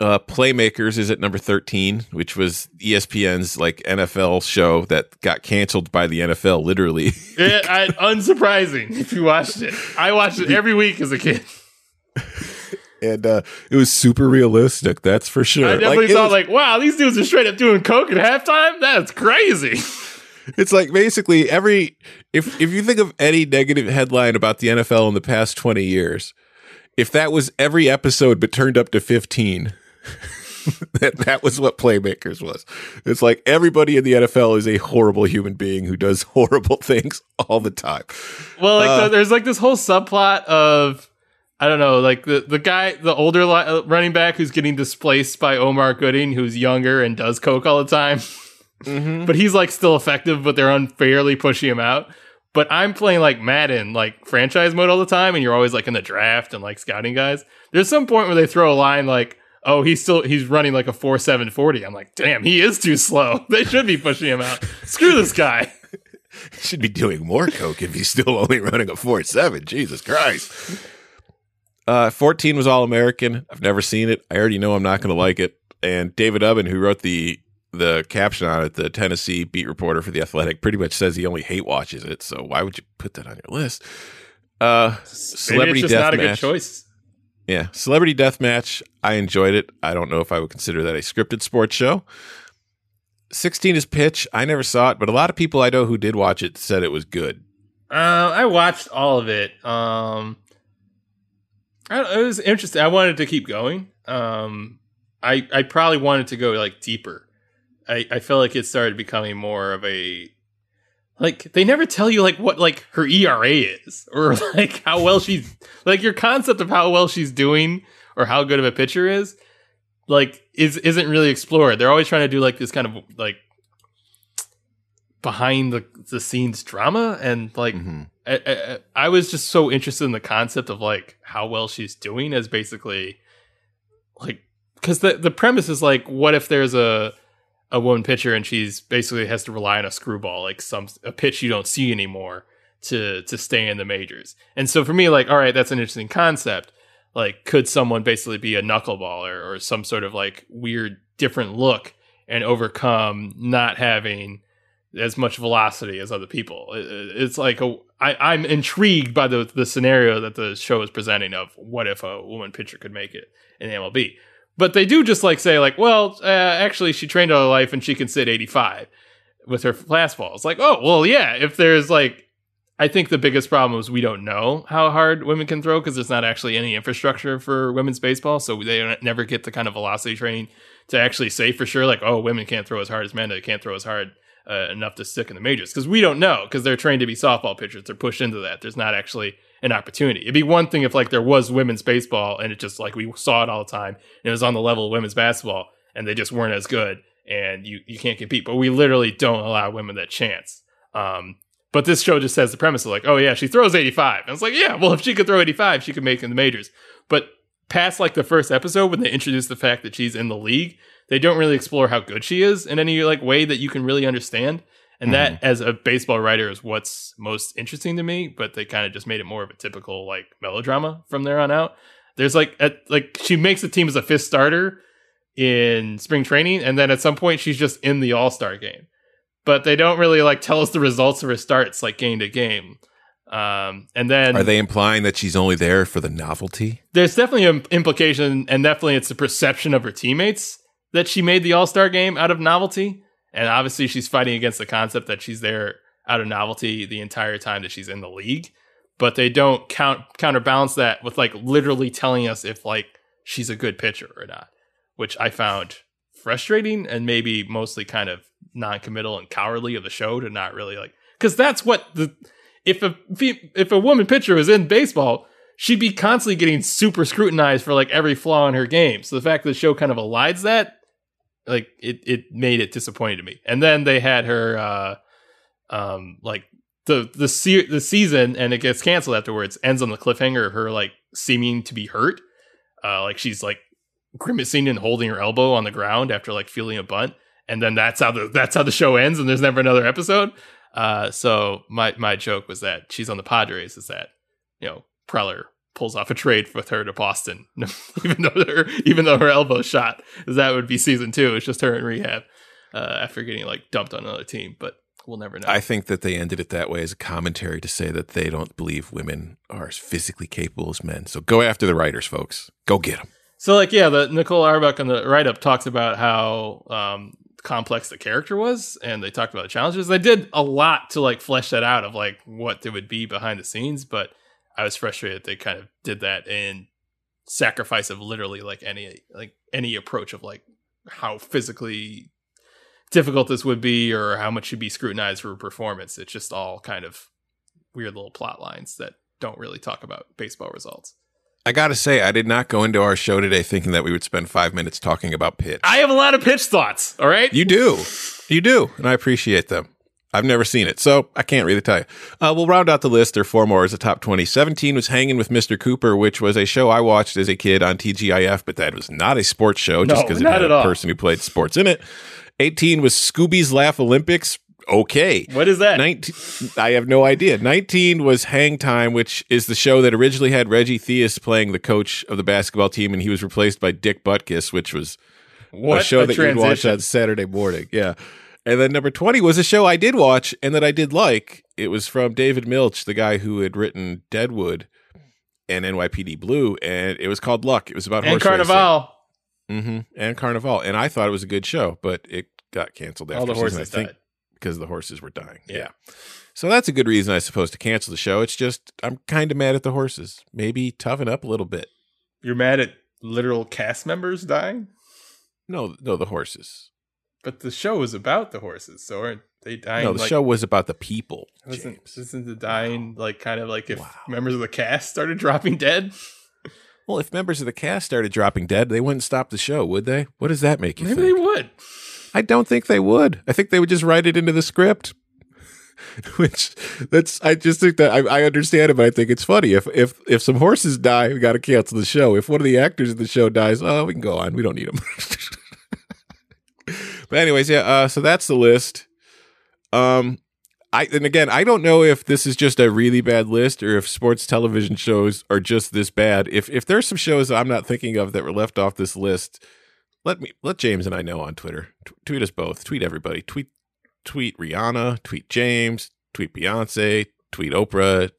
Uh, Playmakers is at number 13, which was ESPN's like NFL show that got canceled by the NFL, literally. It, I, unsurprising if you watched it. I watched it every week as a kid. and uh, it was super realistic, that's for sure. I definitely it thought was- like, wow, these dudes are straight up doing coke at halftime. That's crazy. it's like basically every if if you think of any negative headline about the NFL in the past 20 years, if that was every episode but turned up to 15, that that was what Playmakers was. It's like everybody in the NFL is a horrible human being who does horrible things all the time. Well, like Uh, the, there's like this whole subplot of I don't know, like the the guy, the older li- uh, running back who's getting displaced by Omar Gooding, who's younger and does coke all the time, but he's like still effective, but they're unfairly pushing him out. But I'm playing like Madden, like franchise mode all the time, and you're always like in the draft and like scouting guys. There's some point where they throw a line like, "Oh, he's still he's running like a four seven forty." I'm like, "Damn, he is too slow. They should be pushing him out. Screw this guy." should be doing more coke if he's still only running a four seven. Jesus Christ. Uh, 14 was All American. I've never seen it. I already know I'm not going to like it. And David Ubben, who wrote the the caption on it, the Tennessee beat reporter for the Athletic, pretty much says he only hate watches it. So why would you put that on your list? Uh, Maybe Celebrity it's just not a good choice. Yeah, Celebrity Deathmatch. I enjoyed it. I don't know if I would consider that a scripted sports show. 16 is Pitch. I never saw it, but a lot of people I know who did watch it said it was good. Uh, I watched all of it. Um, it was interesting. I wanted to keep going. Um, I I probably wanted to go like deeper. I I felt like it started becoming more of a like they never tell you like what like her ERA is or like how well she's like your concept of how well she's doing or how good of a pitcher is like is isn't really explored. They're always trying to do like this kind of like behind the the scenes drama and like Mhm. I, I, I was just so interested in the concept of like how well she's doing as basically like because the the premise is like what if there's a a woman pitcher and she's basically has to rely on a screwball like some a pitch you don't see anymore to to stay in the majors and so for me like all right that's an interesting concept like could someone basically be a knuckleballer or some sort of like weird different look and overcome not having as much velocity as other people. It- it- It's like a, I, I'm intrigued by the the scenario that the show is presenting of what if a woman pitcher could make it in MLB. But they do just like say like, well, uh, actually she trained all her life and she can sit 85 with her fastball. It's like, oh well, yeah. If there's like, I think the biggest problem is we don't know how hard women can throw because there's not actually any infrastructure for women's baseball, so they never get the kind of velocity training to actually say for sure like, oh, women can't throw as hard as men. They can't throw as hard uh, enough to stick in the majors because we don't know because they're trained to be softball pitchers. They're pushed into that. There's not actually an opportunity. It'd be one thing if like there was women's baseball and it just like we saw it all the time and it was on the level of women's basketball and they just weren't as good and you you can't compete. But we literally don't allow women that chance. Um, but this show just says the premise of like, oh yeah, she throws 85. And it's like, yeah, well if she could throw 85, she could make in the majors. But past like the first episode when they introduce the fact that she's in the league, they don't really explore how good she is in any like way that you can really understand. And that, as a baseball writer, is what's most interesting to me. But they kind of just made it more of a typical like melodrama from there on out. There's like, at, like she makes the team as a fifth starter in spring training, and then at some point she's just in the All Star game. But they don't really like tell us the results of her starts like game to game. Um, and then Are they implying that she's only there for the novelty? there's definitely an implication, and definitely it's the perception of her teammates that she made the All Star game out of novelty, and obviously she's fighting against the concept that she's there out of novelty the entire time that she's in the league. But they don't count counterbalance that with like literally telling us if like she's a good pitcher or not, which I found frustrating and maybe mostly kind of non-committal and cowardly of the show to not really like because that's what the if a if a woman pitcher was in baseball she'd be constantly getting super scrutinized for like every flaw in her game so the fact that the show kind of elides that like it it made it disappointing to me. And then they had her uh um like the the se- the season and it gets canceled afterwards ends on the cliffhanger of her like seeming to be hurt. Uh like she's like grimacing and holding her elbow on the ground after like feeling a bunt. And then that's how the that's how the show ends and there's never another episode. Uh so my my joke was that she's on the padres is that you know preller pulls off a trade with her to boston even though her even though her elbow's shot that would be season two it's just her in rehab uh after getting like dumped on another team but we'll never know I think that they ended it that way as a commentary to say that they don't believe women are as physically capable as men. So go after the writers, folks. Go get them. So like yeah, the Nicole Auerbach on the write up talks about how um, complex the character was, and they talked about the challenges. They did a lot to like flesh that out of like what it would be behind the scenes, but I was frustrated they kind of did that in sacrifice of literally like any like any approach of like how physically difficult this would be or how much should be scrutinized for performance. It's just all kind of weird little plot lines that don't really talk about baseball results. I got to say, I did not go into our show today thinking that we would spend five minutes talking about pitch. I have a lot of pitch thoughts. All right. you do. You do. And I appreciate them. I've never seen it, so I can't really tell you. Uh, we'll round out the list. There are four more as a top 20. 17 was Hanging with Mr. Cooper, which was a show I watched as a kid on TGIF, but that was not a sports show just No, because it not had a all. person who played sports in it. 18 was Scooby's Laugh Olympics. Okay. What is that? 19, I have no idea. 19 was Hang Time, which is the show that originally had Reggie Theus playing the coach of the basketball team, and he was replaced by Dick Butkus, which was What a show a that you'd watch on Saturday morning. Yeah. And then number 20 was a show I did watch and that I did like. It was from David Milch, the guy who had written Deadwood and NYPD Blue, and it was called Luck. It was about and horse Carnival. hmm And Carnival. And I thought it was a good show, but it got canceled after All the season, horses I think, died. because the horses were dying. Yeah. So that's a good reason, I suppose, to cancel the show. It's just I'm kind of mad at the horses. Maybe toughen up a little bit. You're mad at literal cast members dying, No, no, the horses. But the show was about the horses, so aren't they dying? no, the like, show was about the people. Wasn't, isn't the dying like kind of like if Wow. members of the cast started dropping dead? Well, if members of the cast started dropping dead, they wouldn't stop the show, would they? What does that make you Maybe think? they would. I don't think they would. I think they would just write it into the script. Which that's I just think that I, I understand it, but I think it's funny. If if if some horses die, we got to cancel the show. If one of the actors in the show dies, oh, we can go on. We don't need them. but anyways, yeah. Uh, so that's the list. Um, I and again, I don't know if this is just a really bad list or if sports television shows are just this bad. If if there's some shows that I'm not thinking of that were left off this list, let me let James and I know on Twitter. T- tweet us both. Tweet everybody. Tweet tweet Rihanna. Tweet James. Tweet Beyonce. Tweet Oprah.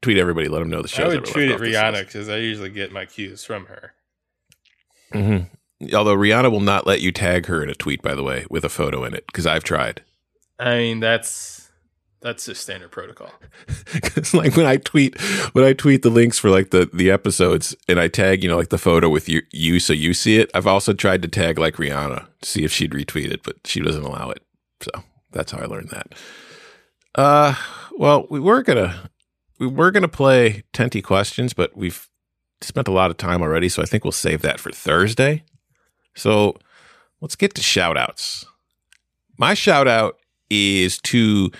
Tweet everybody. Let them know the shows. I would tweet at Rihanna because I usually get my cues from her. Mhm. Although Rihanna will not let you tag her in a tweet, by the way, with a photo in it, because I've tried. I mean, that's that's just standard protocol. It's like when I tweet when I tweet the links for like the the episodes and I tag you know like the photo with you you so you see it. I've also tried to tag like Rihanna to see if she'd retweet it, but she doesn't allow it. So that's how I learned that. Uh, well, we were gonna we were gonna play Tenty questions, but we've spent a lot of time already, so I think we'll save that for Thursday. So let's get to shout outs. My shout out is to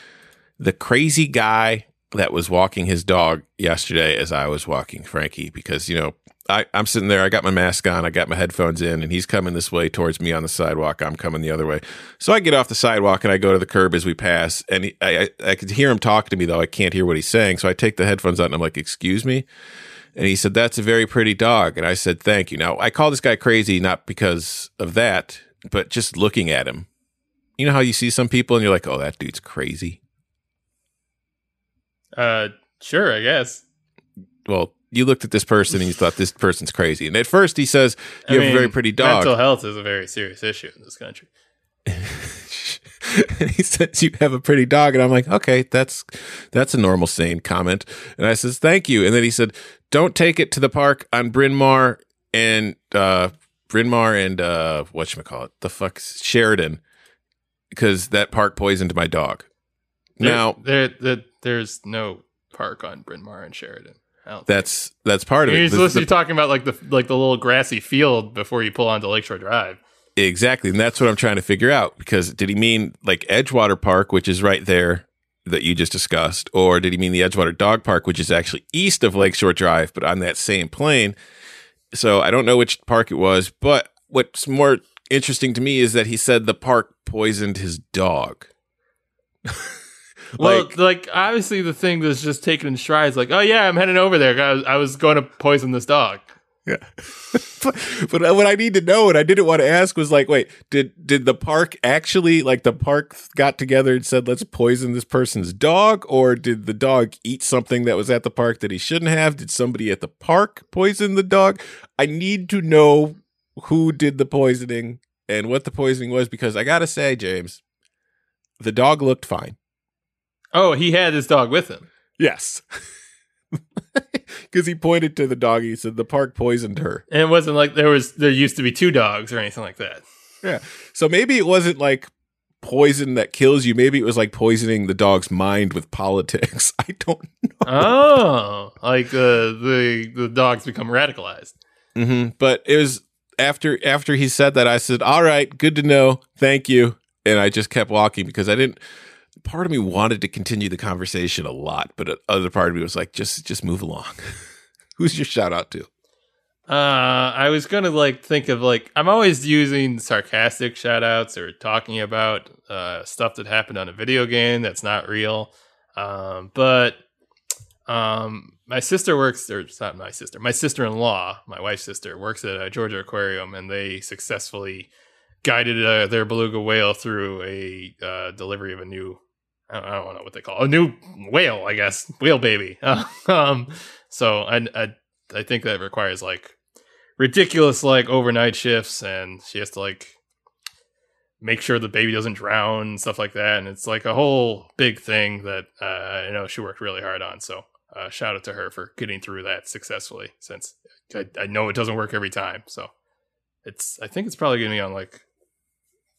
the crazy guy that was walking his dog yesterday as I was walking Frankie because, you know, I, I'm sitting there, I got my mask on, I got my headphones in, and he's coming this way towards me on the sidewalk. I'm coming the other way. So I get off the sidewalk and I go to the curb as we pass, and he, I, I, I could hear him talking to me, though I can't hear what he's saying. So I take the headphones out and I'm like, Excuse me? And he said, That's a very pretty dog. And I said, Thank you. Now, I call this guy crazy not because of that, but just looking at him. You know how you see some people and you're like, Oh, that dude's crazy? Uh, sure, I guess. well, you looked at this person and you thought this person's crazy. And at first he says, You I have a very pretty dog. Mental health is a very serious issue in this country. and he says, You have a pretty dog. And I'm like, Okay, that's that's a normal sane comment. And I says, Thank you. And then he said, Don't take it to the park on Bryn Mawr and uh Bryn Mawr and uh whatchamacallit, the fuck Sheridan. because that park poisoned my dog. There- Now there, there, there's no park on Bryn Mawr and Sheridan. Think. that's that's part of You're it. The- supposed the- to be talking about like the like the little grassy field before you pull onto Lakeshore Drive. Exactly. And that's what I'm trying to figure out because did he mean like Edgewater Park, which is right there that you just discussed, or did he mean the Edgewater Dog Park, which is actually east of Lakeshore Drive, but on that same plane? So I don't know which park it was, but what's more interesting to me is that he said the park poisoned his dog. Well, Like- like, obviously the thing that's just taken in strides, like, oh yeah, I'm heading over there. I was, I was going to poison this dog. Yeah. but, what I need to know and I didn't want to ask was like, wait, did did the park actually like the park got together and said let's poison this person's dog or did the dog eat something that was at the park that he shouldn't have? Did somebody at the park poison the dog? I need to know who did the poisoning and what the poisoning was because I got to say, James, the dog looked fine. Oh, he had his dog with him. Yes. Because he pointed to the dog. He said the park poisoned her. And it wasn't like there was there used to be two dogs or anything like that. Yeah. So maybe it wasn't like poison that kills you. Maybe it was like poisoning the dog's mind with politics. I don't know. Oh, like uh, the the dogs become radicalized. Mm-hmm. But it was after after he said that, I said, "All right, good to know. Thank you." And I just kept walking because I didn't. Part of me wanted to continue the conversation a lot, but other part of me was like, "Just just move along." Who's your shout out to? Uh, I was gonna like think of like I'm always using sarcastic shout outs or talking about uh, stuff that happened on a video game that's not real. Um, but um, my sister works, or it's not my sister, my sister in law, my wife's sister, works at a Georgia Aquarium, and they successfully guided uh, their beluga whale through a uh, delivery of a new. I don't, I don't know what they call it, a new whale, I guess, whale baby. um, so I, I I think that requires like ridiculous like overnight shifts, and she has to like make sure the baby doesn't drown and stuff like that. And it's like a whole big thing that uh, I know she worked really hard on. So uh, shout out to her for getting through that successfully. Since I, I know it doesn't work every time, so it's I think it's probably going to be on like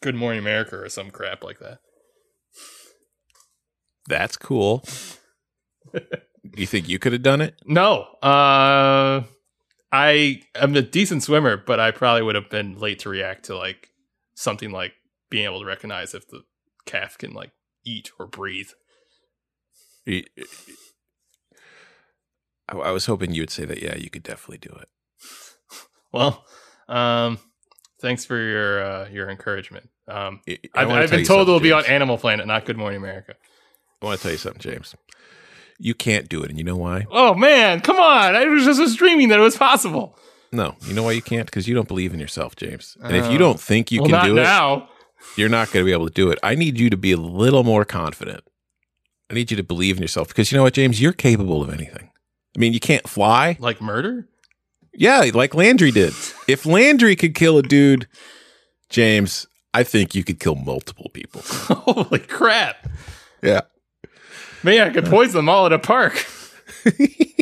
Good Morning America or some crap like that. That's cool. you think you could have done it? No, uh, I am a decent swimmer, but I probably would have been late to react to like something like being able to recognize if the calf can like eat or breathe. I, I was hoping you would say that. Yeah, you could definitely do it. Well, um, thanks for your uh, your encouragement. Um, I- I've, I've been told it'll be on Animal Planet, not Good Morning America. I want to tell you something, James. You can't do it, and you know why? Oh man, come on! I was just dreaming that it was possible. No, you know why you can't? Because you don't believe in yourself, James. And if Oh. you don't think you well, can not do it, now. you're not going to be able to do it. I need you to be a little more confident. I need you to believe in yourself because you know what, James? You're capable of anything. I mean, you can't fly. Like murder? Yeah, like Landry did. If Landry could kill a dude, James, I think you could kill multiple people. Holy crap! Yeah. Man, I could poison them all at a park.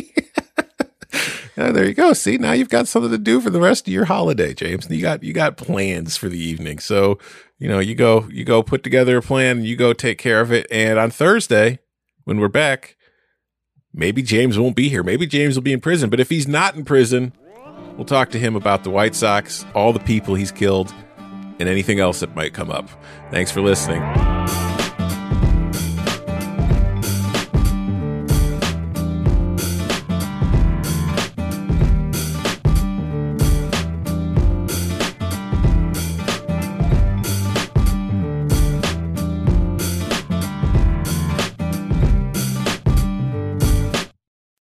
Yeah, there you go. See, now you've got something to do for the rest of your holiday, James. You got you got plans for the evening. So, you know, you go you go put together a plan you go take care of it. And on Thursday, when we're back, maybe James won't be here. Maybe James will be in prison. But if he's not in prison, we'll talk to him about the White Sox, all the people he's killed, and anything else that might come up. Thanks for listening.